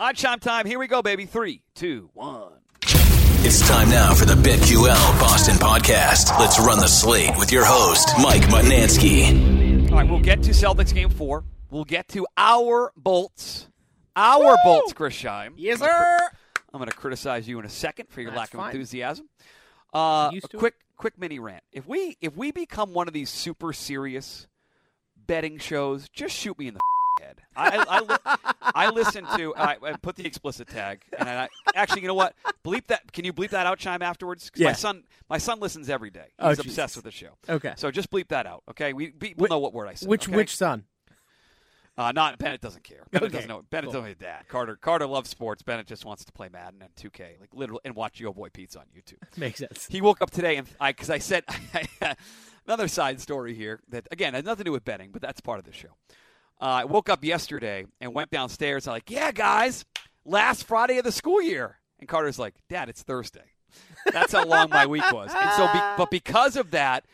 Odd chime time. Here we go, baby. Three, two, one. It's time now for the BetQL Boston podcast. Let's run the slate with your host, Mike Mutnansky. All right, we'll get to Celtics game four. We'll get to our bolts. Our bolts, Chris Scheim. Yes, I'm gonna sir. I'm going to criticize you in a second for your That's lack of fine. enthusiasm. Uh, Used a to it. quick, quick mini rant. If we if we become one of these super serious betting shows, just shoot me in the head. I I, I, li- I listen to. I, I put the explicit tag, and I actually, you know what? Bleep that. Can you bleep that out, chime afterwards? 'Cause my son, my son listens every day. He's Oh, obsessed with the show. Okay. So just bleep that out, okay? We people Wh- know what word I said. Which okay? which son? Uh, not Bennett doesn't care. Bennett Okay, doesn't know. Bennett cool. doesn't know dad. Carter Carter loves sports. Bennett just wants to play Madden and 2K, like literally, and watch Yo Boy Pizza on YouTube. Makes sense. He woke up today and I because I said another side story here that again has nothing to do with betting, but that's part of the show. Uh, I woke up yesterday and went downstairs. I'm like, yeah, guys, last Friday of the school year, and Carter's like, Dad, it's Thursday. That's how long my week was. And so, be, but because of that,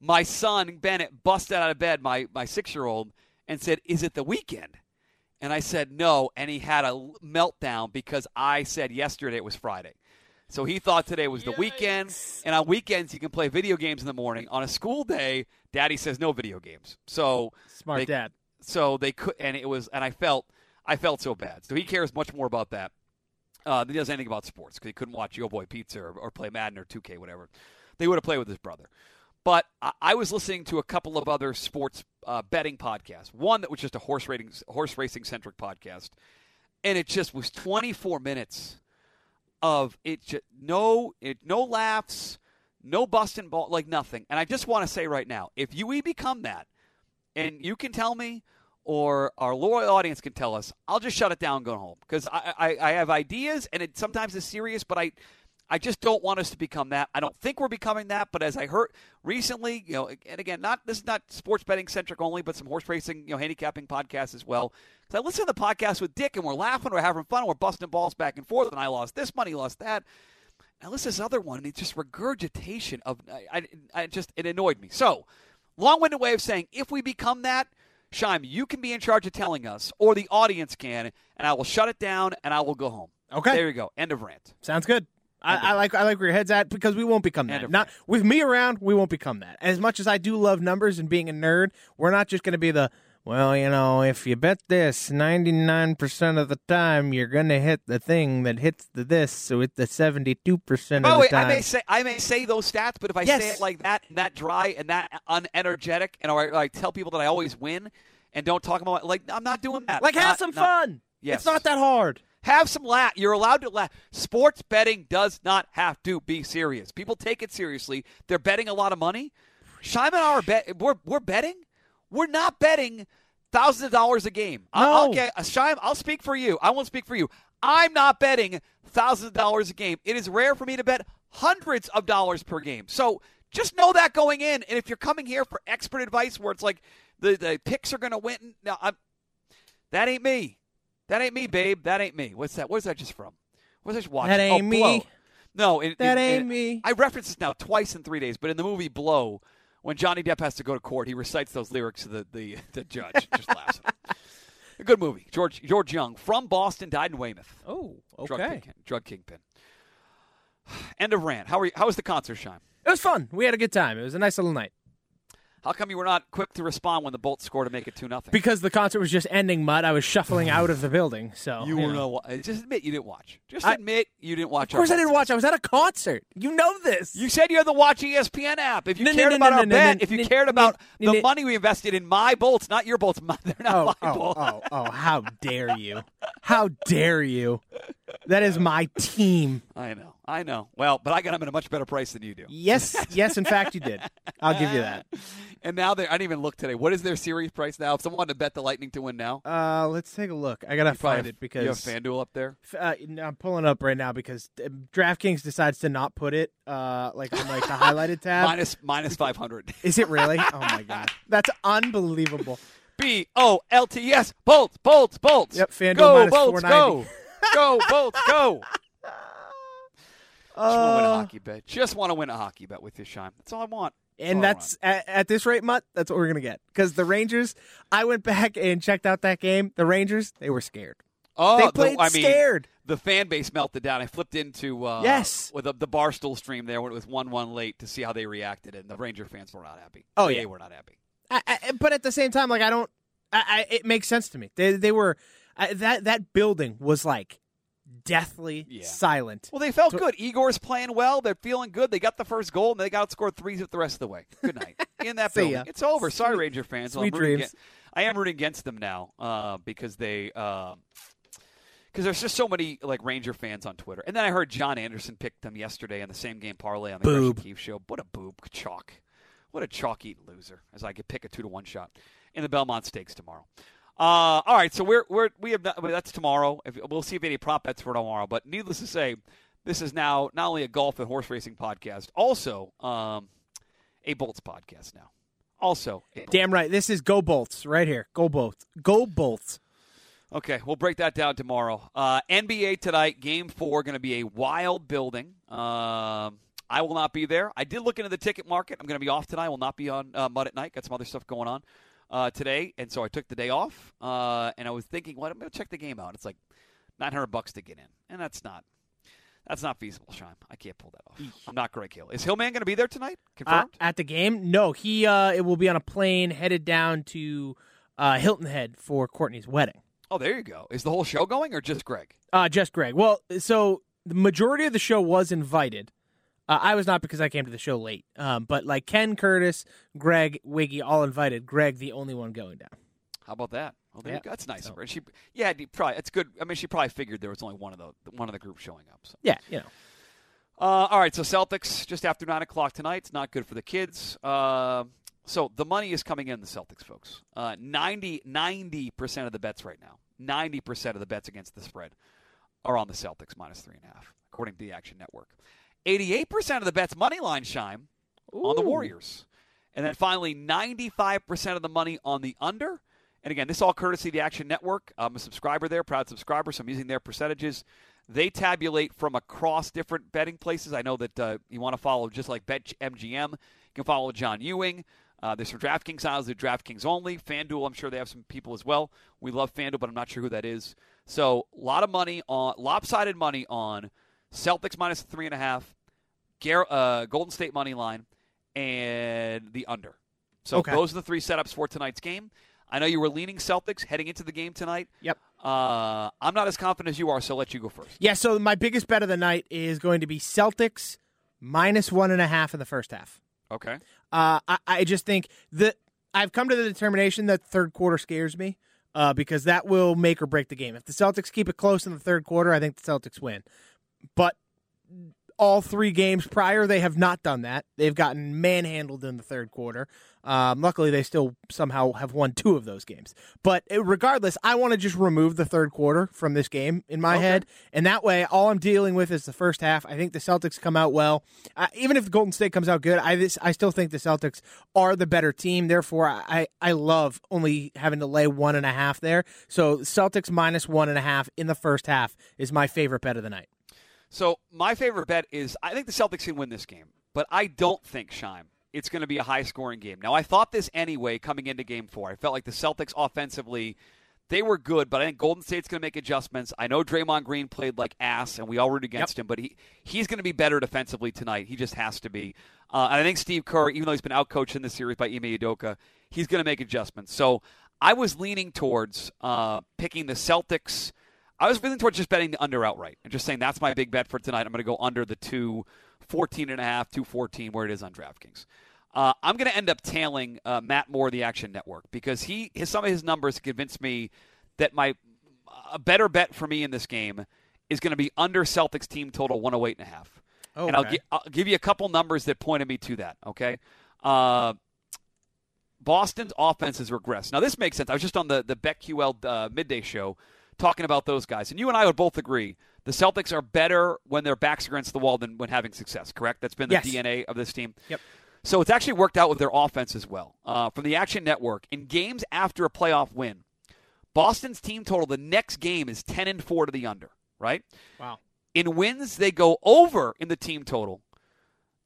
my son Bennett busted out of bed, my my six year old, and said, "Is it the weekend?" And I said no, and he had a meltdown because I said yesterday it was Friday. So he thought today was the weekend, and on weekends you can play video games in the morning. On a school day, Daddy says no video games. So Smart they- dad. So they could, and it was, and I felt, I felt so bad. So he cares much more about that uh, than he does anything about sports because he couldn't watch Yo Boy Pizza or, or play Madden or 2K, whatever. They would have played with his brother. But I, was listening to a couple of other sports uh, betting podcasts. One that was just a horse racing, horse racing centric podcast, and it just was 24 minutes of it. Just, no, it, no laughs, no busting ball, like nothing. And I just want to say right now, if you we become that, and you can tell me, or our loyal audience can tell us, I'll just shut it down and go home because I, I, I have ideas, and it sometimes is serious, but I. I just don't want us to become that. I don't think we're becoming that, but as I heard recently, you know, and again, not this is not sports betting centric only, but some horse racing, you know, handicapping podcasts as well. Because I listen to the podcast with Dick, and we're laughing, we're having fun, we're busting balls back and forth, and I lost this money, lost that. Now listen this other one, and it's just regurgitation of. I, I, I just it annoyed me. So, long-winded way of saying, if we become that, Shime, you can be in charge of telling us, or the audience can, and I will shut it down, and I will go home. Okay. There you go. End of rant. Sounds good. I, I like I like where your head's at because we won't become that. Not with me around, we won't become that. As much as I do love numbers and being a nerd, we're not just going to be the well, you know, if you bet this, ninety nine percent of the time you're going to hit the thing that hits the this, so it's the seventy two percent By of the way, time. I may say I may say those stats, but if I Yes. say it like that, and that dry, and that unenergetic, and I tell people that I always win, and don't talk about it, like I'm not doing that. like have Not- some not- fun. Yes. It's not that hard. Have some laugh. You're allowed to laugh. Sports betting does not have to be serious. People take it seriously. They're betting a lot of money. Shime and I are bet. We're we're betting. We're not betting thousands of dollars a game. No. okay, uh, Shime, I'll speak for you. I won't speak for you. I'm not betting thousands of dollars a game. It is rare for me to bet hundreds of dollars per game. So just know that going in. And if you're coming here for expert advice, where it's like the the picks are going to win, now I'm, that ain't me. That ain't me, babe. That ain't me. What's that? What's that just from? What's that watching? That ain't oh, me. Blow. No, in, That in- ain't in- me. I referenced this now twice in three days, but in the movie Blow, when Johnny Depp has to go to court, he recites those lyrics to the the, the judge. Just laughs. A good movie. George George Jung from Boston died in Weymouth. Oh, Drug okay. kingpin. Drug kingpin. End of rant. How are you, How was the concert, Shine? It was fun. We had a good time. It was a nice little night. How come you were not quick to respond when the Bolts scored to make it two nothing? Because the concert was just ending, Mud. I was shuffling out of the building. So you were know. not. wa- uh, Just admit you didn't watch. Just I- admit you didn't watch. Of course, our I didn't watch. I was at a concert. You know this. You said you had the Watch ESPN app. If you No, cared no, about no, our no, bet, if you cared about the money we invested in my bolts, not your bolts, my- they're not oh, my oh, oh, bolts. oh, oh! How dare you? How dare you? That is my team. I know, I know. Well, but I got them at a much better price than you do. Yes, yes. In fact, you did. I'll give you that. And now they I didn't even look today. What is their series price now? If someone wanted to bet the Lightning to win now, Uh, let's take a look. I gotta find it because you have FanDuel up there. Uh, I'm pulling it up right now because uh, DraftKings decides to not put it uh like on like the highlighted tab. Minus minus five hundred. Is it really? Oh my god, that's unbelievable. B O L T S bolts bolts bolts. Yep, FanDuel go minus bolts go go bolts go. Just want to win a Uh, hockey bet. Just want to win a hockey bet with you, Shine. That's all I want. and all I that's at, at this rate, Mutt. That's what we're gonna get because the Rangers. I went back and checked out that game. The Rangers, they were scared. Oh, they the- played I mean, scared. the fan base melted down. I flipped into uh, Yes. with the, the barstool stream there when it was one one late to see how they reacted, and the Ranger fans were not happy. Oh, they yeah. were not happy. I, I, but at the same time, like I don't, I, I, it makes sense to me. They they were I, that that building was like deathly Yeah. silent. Well, they felt So- good. Igor's playing well. They're feeling good. They got the first goal, and they got outscored three the rest of the way. Good night. In that See building. ya. It's over. Sorry, Ranger fans. I'm sweet rooting dreams. aga- I am rooting against them now uh, because they. because there's just so many like Ranger fans on Twitter, and then I heard John Anderson picked them yesterday in the same game parlay on the Gresham Boob. Keefe show. What a boob chalk! What a chalk eating loser! As I could pick a two to one shot in the Belmont Stakes tomorrow. Uh, all right, so we're we're we have not, well, that's tomorrow. If, we'll see if any prop bets for tomorrow. But needless to say, this is now not only a golf and horse racing podcast, also um, a Bolts podcast now. Also, a Bolts Damn right. This is Go Bolts right here. Go Bolts. Go Bolts. Okay, we'll break that down tomorrow. Uh, NBA tonight, game four, going to be a wild building. Um, I will not be there. I did look into the ticket market. I'm going to be off tonight. I will not be on uh, Mutt at Night. Got some other stuff going on uh, today, and so I took the day off. Uh, and I was thinking, well, I'm to check the game out. It's like 900 bucks to get in, and that's not that's not feasible, Sean. I can't pull that off. I'm not Greg Hill. Is Hillman going to be there tonight? Uh, Confirmed. at the game, no. He uh, it will be on a plane headed down to uh, Hilton Head for Courtney's wedding. oh, there you go. Is the whole show going or just Greg? Uh, just Greg. Well, so the majority of the show was invited. Uh, I was not because I came to the show late. Um, but like Ken, Curtis, Greg, Wiggy, all invited. Greg, the only one going down. How about that? Well, Yeah. That's nice So- of her. She, yeah, probably it's good. I mean, she probably figured there was only one of the one of the group showing up. So. Yeah, you know. Uh, all right, so Celtics just after nine o'clock tonight. It's not good for the kids. Uh, so the money is coming in the Celtics, folks. Uh, 90 percent of the bets right now, ninety percent of the bets against the spread are on the Celtics minus three and a half, according to the Action Network. Eighty-eight percent of the bets money line shine on the Warriors, and then finally ninety-five percent of the money on the under. And again, this all courtesy of the Action Network. I'm a subscriber there, proud subscriber, so I'm using their percentages. They tabulate from across different betting places. I know that uh, you want to follow just like BetMGM. You can follow John Ewing. Uh, there's some DraftKings styles, they're DraftKings only. FanDuel, I'm sure they have some people as well. We love FanDuel, but I'm not sure who that is. So a lot of money on lopsided money on Celtics minus three and a half, Gar- uh, Golden State money line, and the under. So Okay. those are the three setups for tonight's game. I know you were leaning Celtics heading into the game tonight. Yep. Uh, I'm not as confident as you are, so I'll let you go first. Yeah, so my biggest bet of the night is going to be Celtics minus one and a half in the first half. Okay. Uh, I, I just think that I've come to the determination that third quarter scares me uh, because that will make or break the game. If the Celtics keep it close in the third quarter, I think the Celtics win. But all three games prior, they have not done that. They've gotten manhandled in the third quarter. Um, luckily, they still somehow have won two of those games. But uh, regardless, I want to just remove the third quarter from this game in my Okay. head, and that way, all I'm dealing with is the first half. I think the Celtics come out well. Uh, even if the Golden State comes out good, I this, I still think the Celtics are the better team. Therefore, I I love only having to lay one and a half there. So Celtics minus one and a half in the first half is my favorite bet of the night. So my favorite bet is I think the Celtics can win this game, but I don't think Shime it's going to be a high scoring game. Now I thought this anyway coming into Game Four. I felt like the Celtics offensively. They were good, but I think Golden State's going to make adjustments. I know Draymond Green played like ass, and we all root against him, but he he's going to be better defensively tonight. He just has to be. Uh, and I think Steve Kerr, even though he's been outcoached in this series by Ime Udoka, he's going to make adjustments. So I was leaning towards uh, picking the Celtics. I was leaning towards just betting the under outright and just saying that's my big bet for tonight. I'm going to go under the two, 14 and a half, 214, where it is on DraftKings. Uh, I'm going to end up tailing uh, Matt Moore, the Action Network, because he his, some of his numbers convinced me that my a better bet for me in this game is going to be under Celtics team total 108 and a half. And I'll, gi- I'll give you a couple numbers that pointed me to that. Okay. Uh, Boston's offense has regressed. Now this makes sense. I was just on the the BetQL uh, midday show talking about those guys, and you and I would both agree the Celtics are better when their backs are against the wall than when having success. Correct? That's been the Yes. DNA of this team. Yep. So it's actually worked out with their offense as well. Uh, from the Action Network, in games after a playoff win, Boston's team total the next game is ten and four to the under. Right. Wow. In wins, they go over in the team total.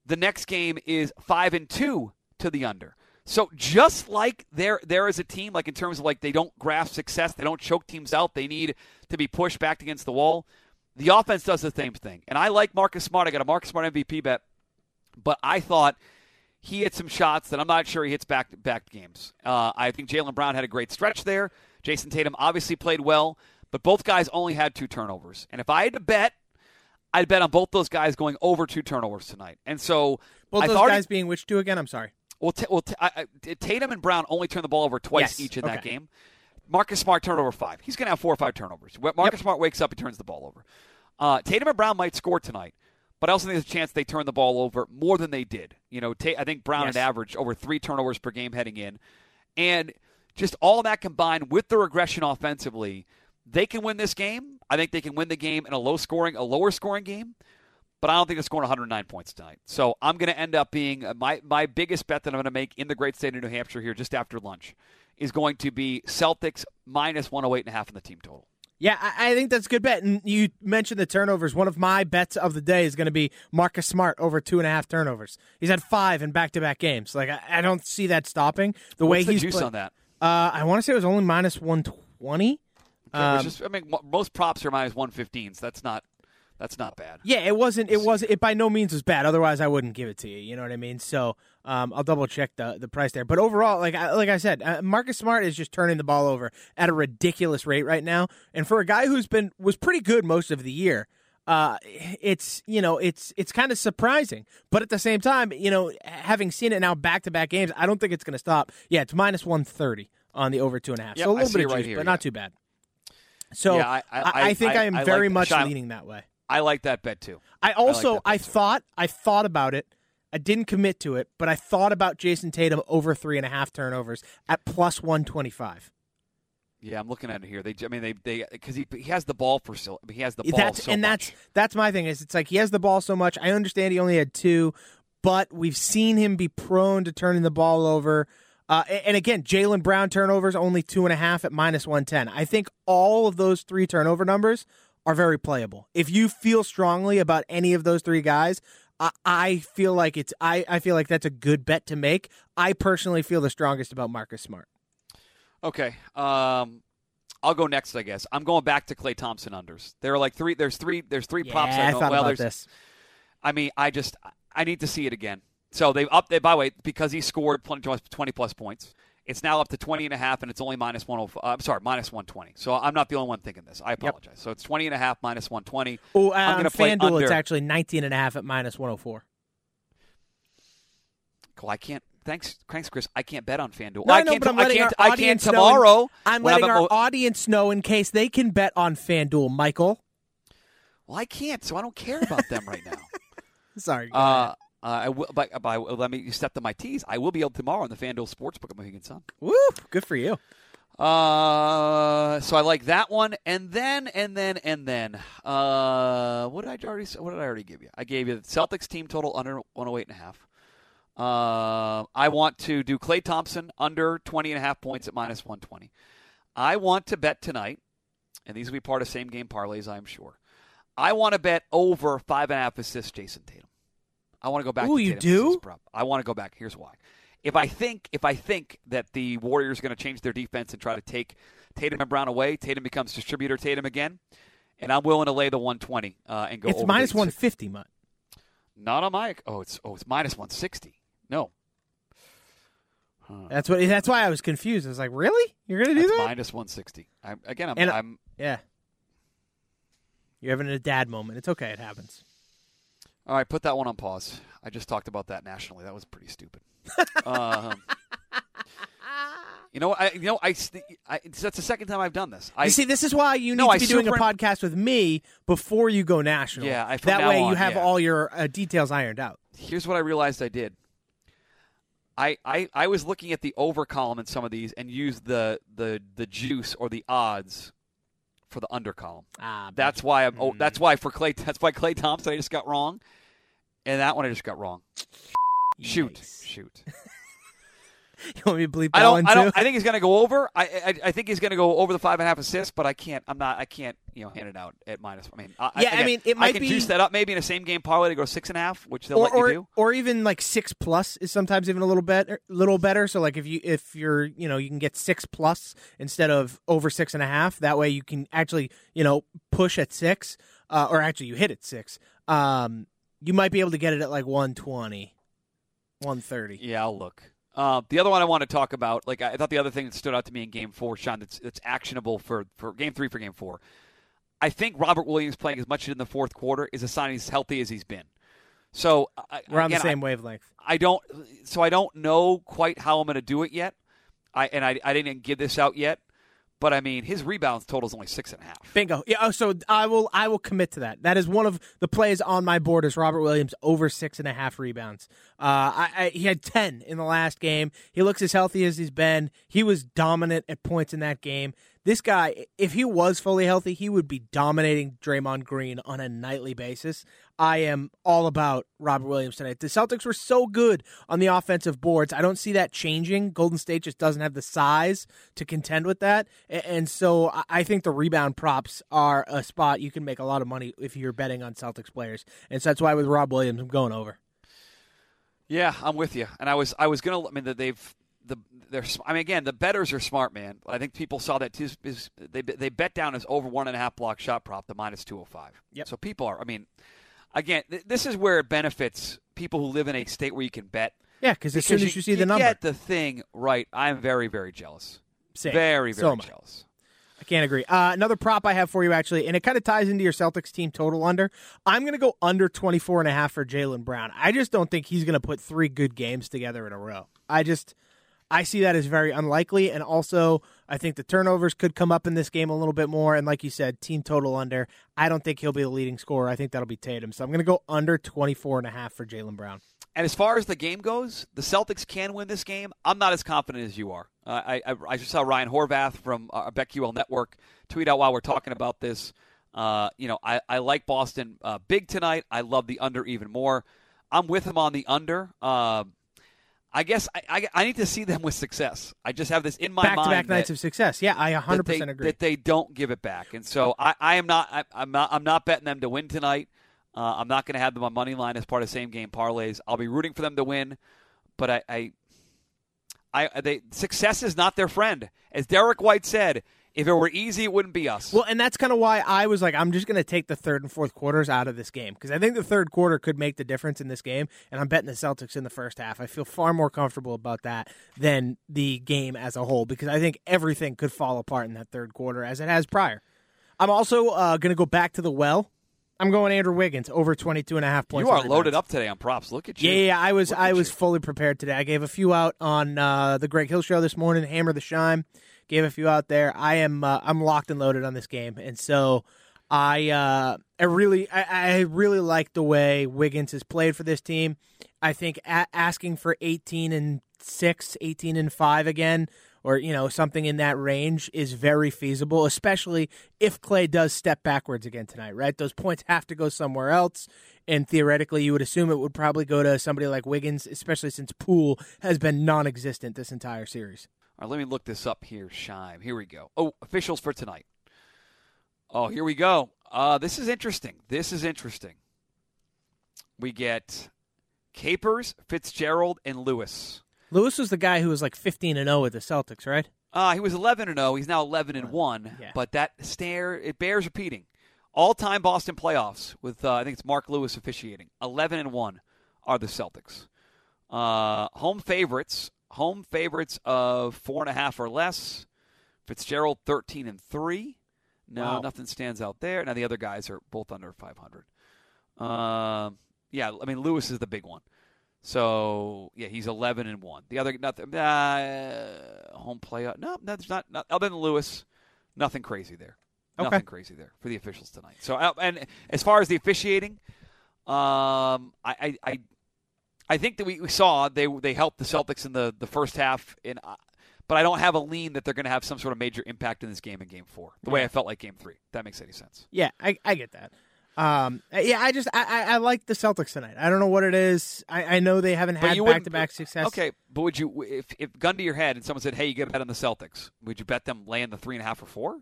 The next game is five and two to the under. So just like there there is a team, like in terms of like they don't grasp success, they don't choke teams out, they need to be pushed back against the wall. The offense does the same thing. And I like Marcus Smart. I got a Marcus Smart MVP bet, but I thought he hit some shots that I'm not sure he hits back back games. Uh, I think Jaylen Brown had a great stretch there. Jayson Tatum obviously played well, but both guys only had two turnovers. And if I had to bet, I'd bet on both those guys going over two turnovers tonight. And so Both I those guys being which two again? I'm sorry. Well, t- well t- I, I, Tatum and Brown only turned the ball over twice Yes, each in that game. Marcus Smart turned over five. He's going to have four or five turnovers. When Marcus Smart wakes up, and turns the ball over. Uh, Tatum and Brown might score tonight, but I also think there's a chance they turn the ball over more than they did. You know, Ta- I think Brown Yes. had averaged over three turnovers per game heading in, and just all that combined with the regression offensively, they can win this game. I think they can win the game in a low scoring, a lower scoring game but I don't think they're scoring 109 points tonight. So I'm going to end up being uh, my my biggest bet that I'm going to make in the great state of New Hampshire here just after lunch is going to be Celtics minus 108 and a half in the team total. Yeah, I, think that's a good bet. And you mentioned the turnovers. One of my bets of the day is going to be Marcus Smart over two and a half turnovers. He's had five in back to back games. Like I, don't see that stopping. The way What's the he's juice play- on that? Uh, I want to say it was only minus one twenty. Okay, Um, is- I mean, most props are minus 115, so that's not that's not bad. Yeah, it wasn't. It was. It by no means was bad. Otherwise, I wouldn't give it to you. You know what I mean? So um, I'll double check the the price there. But overall, like I, like I said, uh, Marcus Smart is just turning the ball over at a ridiculous rate right now. And for a guy who's been was pretty good most of the year, uh, it's you know it's it's kind of surprising. But at the same time, you know, having seen it now back to back games, I don't think it's going to stop. Yeah, it's minus one thirty on the over two and a half. Yep, so a little bit it of right juice, here, but not too bad. So Yeah, I- I- I, think I- am very like- much leaning that way. I like that bet too. I also I, bet, too. thought I thought about it. I didn't commit to it, but I thought about Jayson Tatum over three and a half turnovers at plus one twenty five. Yeah, I'm looking at it here. They, I mean, they, they, because he, he has the ball for so, he has the ball That's so and much. that's that's my thing is it's like he has the ball so much. I understand he only had two, but we've seen him be prone to turning the ball over. Uh, and again, Jaylen Brown turnovers only two and a half at minus one ten. I think all of those three turnover numbers are very playable. If you feel strongly about any of those three guys, I, I feel like it's I, I feel like that's a good bet to make. I personally feel the strongest about Marcus Smart. Okay. Um, I'll go next, I guess. I'm going back to Klay Thompson unders. There are like three. There's three. There's three props. Yeah, I know. thought well, about there's, this. I mean, I just I need to see it again. So they've up. They, by the way, because he scored plus- 20 plus points, it's now up to 20 and a half, and it's only minus 105. Uh, I'm sorry, minus 120. So I'm not the only one thinking this. I apologize. So it's 20 and a half minus 120. Oh, I'm going to play FanDuel, under. it's actually 19 and a half at minus 104. Cool. I can't. Thanks, thanks, Chris. I can't bet on FanDuel. No, I I know, can't. but I'm I can't. our I can't audience know- tomorrow. I'm when letting at our Mo- audience know in case they can bet on FanDuel, Michael. Well, I can't, so I don't care about them right now. Sorry. go Uh, ahead. Uh, I will, but, but let me step to my tees. I will be able tomorrow on the FanDuel Sportsbook at Mohegan Sun. Woo, good for you. Uh, so I like that one, and then and then and then. Uh, what did I already? What did I already give you? I gave you the Celtics team total under 108 and a half. Uh, I want to do Klay Thompson under 20 and a half points at minus 120. I want to bet tonight, and these will be part of same game parlays, I'm sure. I want to bet over five and a half assists, Jayson Tatum. I want to go back. Ooh, to you do? I want to go back. Here's why. If I think if I think that the Warriors are going to change their defense and try to take Tatum and Brown away, Tatum becomes distributor Tatum again, and I'm willing to lay the 120 uh, and go. It's over 150, Mutt. Not on my. Oh, it's oh, it's minus 160. No, That's what. That's why I was confused. I was like, really? You're gonna do that's that? minus 160. I'm, again, I'm, I'm Yeah. You're having a dad moment. It's okay. It happens. All right, put that one on pause. I just talked about that nationally. That was pretty stupid. um, you know, I you know I, I that's the second time I've done this. I you see, this is why you need No, to I be doing a podcast with me before you go national. Yeah, I- that way you have yeah. all your uh, details ironed out. here's what I realized I did. I, I, I was looking at the over column in some of these and used the, the, the juice or the odds for the under column. Ah, That's why I'm. Oh, that's why for Klay. That's why Klay Thompson I just got wrong, and that one I just got wrong. Shoot, Nice. shoot. You want me to bleep I that don't. one I don't. I think he's going to go over. I, I I think he's going to go over the five and a half assists, but I can't. I'm not. I can't. You know, hand it out at minus. I mean, I, Yeah, I again, mean, it might I can be- juice that up maybe in a same game parlay to go six and a half, which they'll or let you or, do. or even like six plus is sometimes even a little better little better so like if you if you're you know you can get six plus instead of over six and a half that way you can actually you know push at six uh, or actually you hit at six um you might be able to get it at like 120 130 Yeah, I'll look. Uh, the other one I want to talk about, like I thought the other thing that stood out to me in Game Four, Sean, that's that's actionable for for Game Three for Game Four. I think Robert Williams playing as much in the fourth quarter is a sign he's healthy as he's been. So I, we're on again, the same wavelength I, I don't. So I don't know quite how I'm going to do it yet. I and I, I didn't give this out yet. But I mean, his rebounds total is only six and a half. Bingo. Yeah. Oh, so I will. I will commit to that. That is one of the plays on my board. Is Robert Williams over six and a half rebounds? Uh, I, I he had ten in the last game. He looks as healthy as he's been. He was dominant at points in that game. This guy, if he was fully healthy, he would be dominating Draymond Green on a nightly basis. I am all about Robert Williams tonight. The Celtics were so good on the offensive boards. I don't see that changing. Golden State just doesn't have the size to contend with that. And so I- think the rebound props are a spot you can make a lot of money if you're betting on Celtics players. And so that's why with Rob Williams, I'm going over. Yeah, I'm with you. And I was I was gonna. I mean, that they've the they're. I mean, again, the betters are smart, man. I think people saw that they they bet down as over one and a half block shot prop, the minus two hundred five. Yep. So people are. I mean, again, th- this is where it benefits people who live in a state where you can bet. Yeah, because as soon as you see the number, get the thing right. I'm very very jealous. Same. Very very I. jealous. I can't agree. Uh, another prop I have for you, actually, and it kind of ties into your Celtics team total under. I'm going to go under 24 and a half for Jaylen Brown. I just don't think he's going to put three good games together in a row. I just, I see that as very unlikely. And also, I think the turnovers could come up in this game a little bit more. And like you said, team total under. I don't think he'll be the leading scorer. I think that'll be Tatum. So I'm going to go under 24 and a half for Jaylen Brown. And as far as the game goes, the Celtics can win this game. I'm not as confident as you are. Uh, I, I, just saw Ryan Horvath from uh, BetQL Network tweet out while we're talking about this. Uh, you know, I, I like Boston uh, big tonight. I love the under even more. I'm with him on the under. Uh, I guess I, I, I need to see them with success. I just have this in my Back to mind back nights of success. Yeah, I 100% that they, agree. that they don't give it back. And so I, I am not I, I'm not I'm not betting them to win tonight. Uh, I'm not going to have them on money line as part of same game parlays. I'll be rooting for them to win, but I, I, I they success is not their friend. As Derrick White said, if it were easy, it wouldn't be us. Well, and that's kind of why I was like, I'm just going to take the third and fourth quarters out of this game because I think the third quarter could make the difference in this game, and I'm betting the Celtics in the first half. I feel far more comfortable about that than the game as a whole because I think everything could fall apart in that third quarter as it has prior. I'm also uh, going to go back to the well. I'm going Andrew Wiggins over 22 and a half points. you are loaded up today on props. Look at you. Yeah, yeah, yeah, I was I was you. fully prepared today. I gave a few out on uh, the Greg Hill show this morning. Hammer the Shine, gave a few out there. I am uh, I'm locked and loaded on this game, and so I uh, I really I, I really like the way Wiggins has played for this team. I think a- asking for 18 and six, 18 and five again. Or you know something in that range is very feasible, especially if Klay does step backwards again tonight. Right, those points have to go somewhere else and theoretically you would assume it would probably go to somebody like Wiggins, especially since Poole has been non-existent this entire series. All right, let me look this up here, Shime. Here we go. Oh, officials for tonight. Oh, here we go. Uh, this is interesting. This is interesting. We get Capers, Fitzgerald, and Lewis. Lewis was the guy who was like 15 and 0 with the Celtics, right? Uh, he was 11 and 0. He's now 11 and 1. Yeah. But that stare, it bears repeating. All-time Boston playoffs with uh, I think it's Mark Lewis officiating. 11 and 1 are the Celtics. Uh, home favorites, home favorites of four and a half or less. Fitzgerald 13 and 3. No, Wow. nothing stands out there. Now the other guys are both under 500. Um, yeah, I mean Lewis is the big one. So yeah, he's 11 and one. The other nothing. Uh, home playoff. No, no, there's not, not. Other than Lewis, nothing crazy there. Okay. Nothing crazy there for the officials tonight. So uh, and as far as the officiating, um, I, I, I, I think that we, we saw they they helped the Celtics in the the first half. In, uh, but I don't have a lean that they're going to have some sort of major impact in this game in Game Four. The way I felt like Game Three. If that makes any sense. Yeah, I, I get that. Um, yeah, I just I, I, I like the Celtics tonight. I don't know what it is. I, I know they haven't But had back to back success. Okay, but would you, if, if gun to your head and someone said, hey, you get a bet on the Celtics, would you bet them laying the three and a half or four?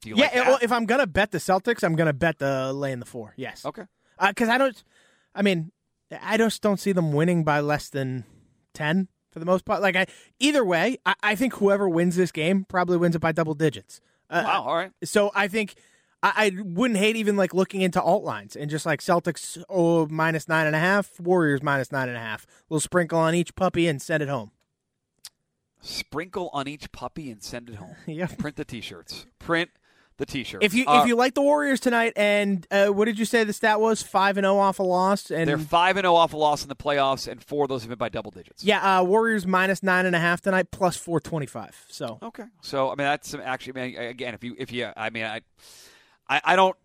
Do you Yeah, like well, if I'm gonna bet the Celtics, I'm gonna bet the laying the four. Yes. okay. because I don't. I mean, I just don't see them winning by less than ten for the most part. Like I, either way, I, I think whoever wins this game probably wins it by double digits. Uh, Wow, all right. So I think I, I wouldn't hate even like looking into alt lines and just like Celtics oh minus nine and a half, Warriors minus nine and a half. little sprinkle on each puppy and send it home. Sprinkle on each puppy and send it home. Yeah. Print the T-shirts. Print the T-shirt. If you Uh, if you like the Warriors tonight, and uh, what did you say the stat was? Five and zero off a loss, and they're five and zero off a loss in the playoffs, and four of those have been by double digits. yeah, uh, Warriors minus nine and a half tonight, plus four twenty five. So Okay. So I mean, that's actually. I mean, again, if you if you, I mean, I, I, I don't,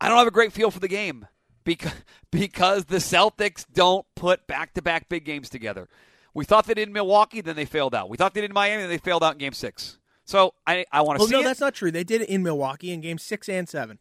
I don't have a great feel for the game because because the Celtics don't put back to back big games together. We thought they did in Milwaukee, then they failed out. We thought they did in Miami, then they failed out in Game Six. So I I want to see Well, see no, it. that's not true. They did it in Milwaukee in Game Six and Seven.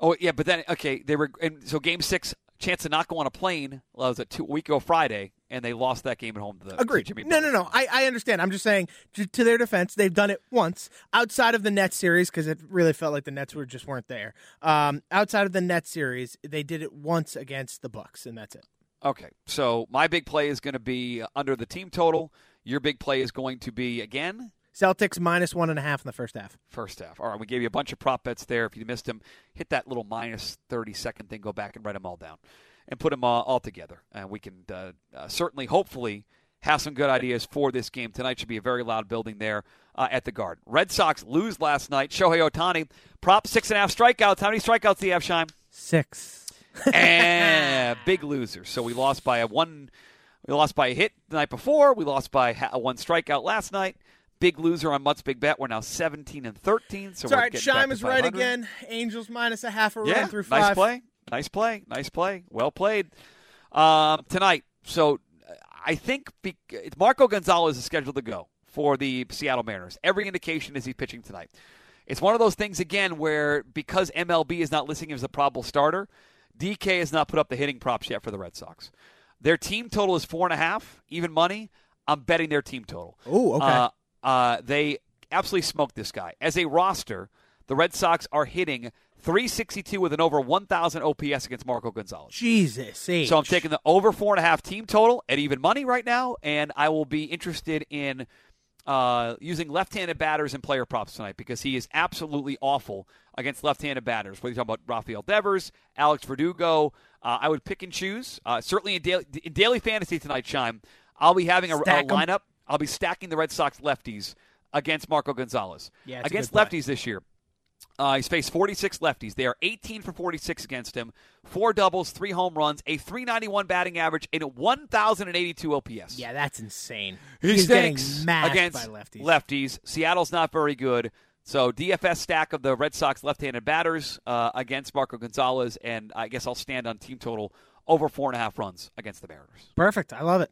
Oh yeah, but then okay, they were and so Game Six, chance to not go on a plane well, was a two week ago Friday, and they lost that game at home to the to Agreed. Jimmy. No, no, no. I, I understand. I'm just saying, to, to their defense, they've done it once outside of the Nets series because it really felt like the Nets were just weren't there. Um, outside of the Nets series, they did it once against the Bucks, and that's it. Okay, so my big play is going to be under the team total. Your big play is going to be again Celtics minus one and a half in the first half. first half. All right, we gave you a bunch of prop bets there. If you missed them, hit that little minus thirty second thing. Go back and write them all down, and put them all, all together. And we can uh, uh, certainly, hopefully, have some good ideas for this game tonight. Should be a very loud building there uh, at the Garden. Red Sox lose last night. Shohei Ohtani prop six and a half strikeouts. How many strikeouts do you have, Shime? Six. and big loser. So we lost by a one. We lost by a hit the night before. We lost by ha- one strikeout last night. Big loser on Mutt's big bet. We're now 17 and 13. So It's we're all right. Shime is right again. Angels minus a half a Yeah, run through five. nice play. Nice play. Nice play. Well played. Um, tonight. So I think be- Marco Gonzalez is scheduled to go for the Seattle Mariners. Every indication is he's pitching tonight. It's one of those things again where because MLB is not listing him as a probable starter, DK has not put up the hitting props yet for the Red Sox. Their team total is four and a half, even money. I'm betting their team total. Oh, okay. Uh, uh, they absolutely smoked this guy. As a roster, the Red Sox are hitting 362 with an over 1,000 OPS against Marco Gonzalez. Jesus. H. So I'm taking the over four and a half team total at even money right now, and I will be interested in uh, using left-handed batters and player props tonight because he is absolutely awful against left-handed batters. Whether you're talking about Rafael Devers, Alex Verdugo, uh, I would pick and choose. Uh, certainly in daily, in daily fantasy tonight, Chime, I'll be having a, a lineup. I'll be stacking the Red Sox lefties against Marco Gonzalez. Yeah, against lefties this year. Uh, he's faced 46 lefties. They are 18 for 46 against him. Four doubles, three home runs, a 391 batting average, and a 1,082 OPS. yeah, that's insane. he He's stinks against by lefties. lefties. Seattle's not very good. So DFS stack of the Red Sox left-handed batters uh, against Marco Gonzalez, and I guess I'll stand on team total over four and a half runs against the Mariners. Perfect. I love it.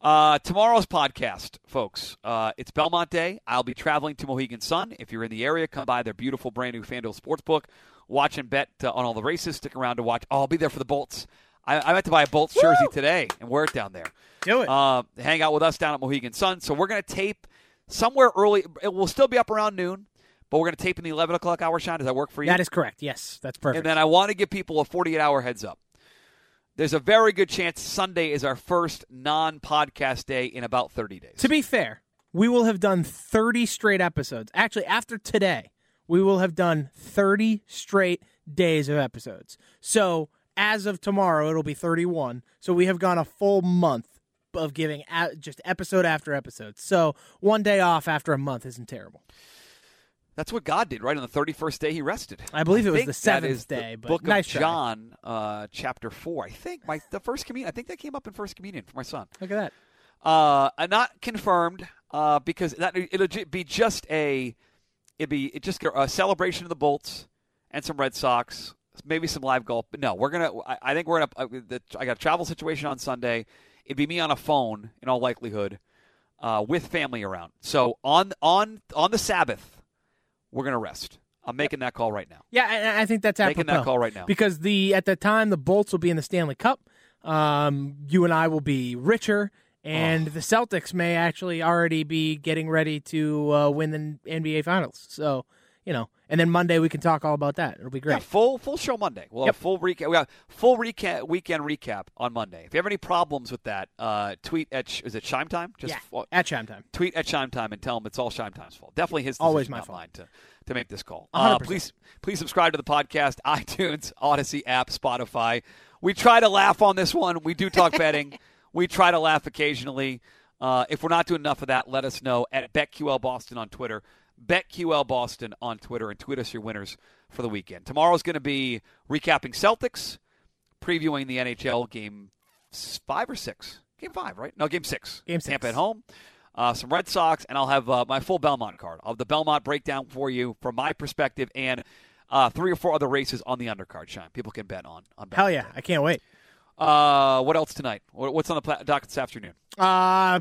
Uh, tomorrow's podcast, folks. Uh, it's Belmont Day. I'll be traveling to Mohegan Sun. If you're in the area, come by their beautiful brand new FanDuel Sportsbook. Watch and bet uh, on all the races. Stick around to watch. Oh, I'll be there for the Bolts. I, I meant to buy a Bolts jersey today and wear it down there. Do it. Uh, hang out with us down at Mohegan Sun. So we're going to tape somewhere early. It will still be up around noon, but we're going to tape in the 11 o'clock hour shot. Does that work for you? that is correct. Yes, that's perfect. And then I want to give people a 48 hour heads up. There's a very good chance Sunday is our first non podcast day in about 30 days. To be fair, we will have done 30 straight episodes. Actually, after today, we will have done 30 straight days of episodes. So, as of tomorrow, it'll be 31. So, we have gone a full month of giving just episode after episode. So, one day off after a month isn't terrible. That's what God did, right? On the 31st day, he rested. I believe it was the seventh the day, but book nice of try. John, uh, chapter 4. I think my the first communion, I think that came up in first communion for my son. Look at that. Uh, not confirmed uh, because that it'll be just a it'd be it just a celebration of the Bolts and some Red Sox, maybe some live golf. But no, we're gonna. I, I think we're gonna. Uh, I got a travel situation on Sunday. It'd be me on a phone in all likelihood, uh, with family around. So on on on the Sabbath, we're gonna rest. I'm making that call right now. Yeah, and I think that's apropos. Making that call right now. because the at the time the Bolts will be in the Stanley Cup. Um, you and I will be richer, and Oh. the Celtics may actually already be getting ready to uh, win the NBA Finals. So you know, and then Monday we can talk all about that. It'll be great. Yeah, full full show Monday. We'll Yep. have full recap. We got full recap weekend recap on Monday. If you have any problems with that, uh, tweet at is it Shime Time? Just yeah, at Chime Time. tweet at Shime Time and tell him it's all Shime Time's fault. Definitely his Always my fault. to to make this call. Uh, please please subscribe to the podcast, iTunes, Audacy app, Spotify. We try to laugh on this one. We do talk betting. we try to laugh occasionally. Uh, if we're not doing enough of that, let us know at BetQL Boston on Twitter. BetQL Boston on Twitter and tweet us your winners for the weekend. Tomorrow's going to be recapping Celtics, previewing the NHL game five or six. Game five, right? No, game six. Game six. Tampa at home. Uh, some Red Sox, and I'll have uh, my full Belmont card. I'll have the Belmont breakdown for you from my perspective, and uh, three or four other races on the undercard. Shine, people can bet on. on Hell Belmont. yeah, I can't wait. Uh, what else tonight? What's on the pla- docket this afternoon? Uh,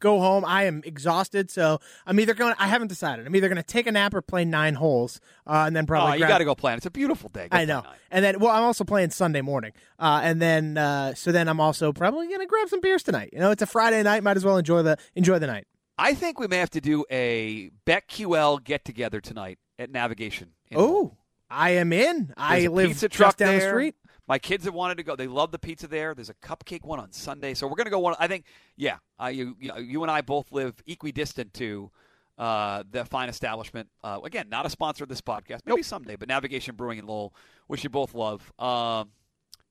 go home. I am exhausted, so I'm either going. I haven't decided. I'm either going to take a nap or play nine holes, uh, and then Oh, probably. you got to go play. It's a beautiful day. Go I know, nine. and then well, I'm also playing Sunday morning, uh, and then uh, so then I'm also probably gonna grab some beers tonight. You know, it's a Friday night, might as well enjoy the enjoy the night. I think we may have to do a BetQL get together tonight at Navigation. Oh, I am in. I There's a live just truck down the street. My kids have wanted to go. They love the pizza there. There's a cupcake one on Sunday, so we're going to go one. I think, yeah, uh, you, you you and I both live equidistant to uh, the fine establishment. Uh, again, not a sponsor of this podcast. Maybe someday, but Navigation Brewing in Lowell, which you both love. Um,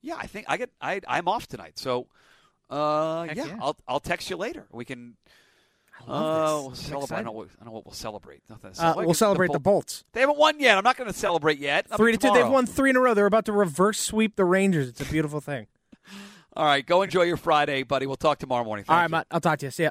yeah, I think I get. I I'm off tonight, so uh, yeah, yeah. I'll I'll text you later. We can. I Uh, we'll. Celebrate. I know what, I know what we'll celebrate. Nothing Uh, we'll celebrate the Bull- Bolts. They haven't won yet. I'm not going to celebrate yet. That'll Three to two. They've won three in a row. They're about to reverse sweep the Rangers. It's a beautiful thing. All right, go enjoy your Friday, buddy. We'll talk tomorrow morning. Thank All right. Matt. I'll talk to you. See ya.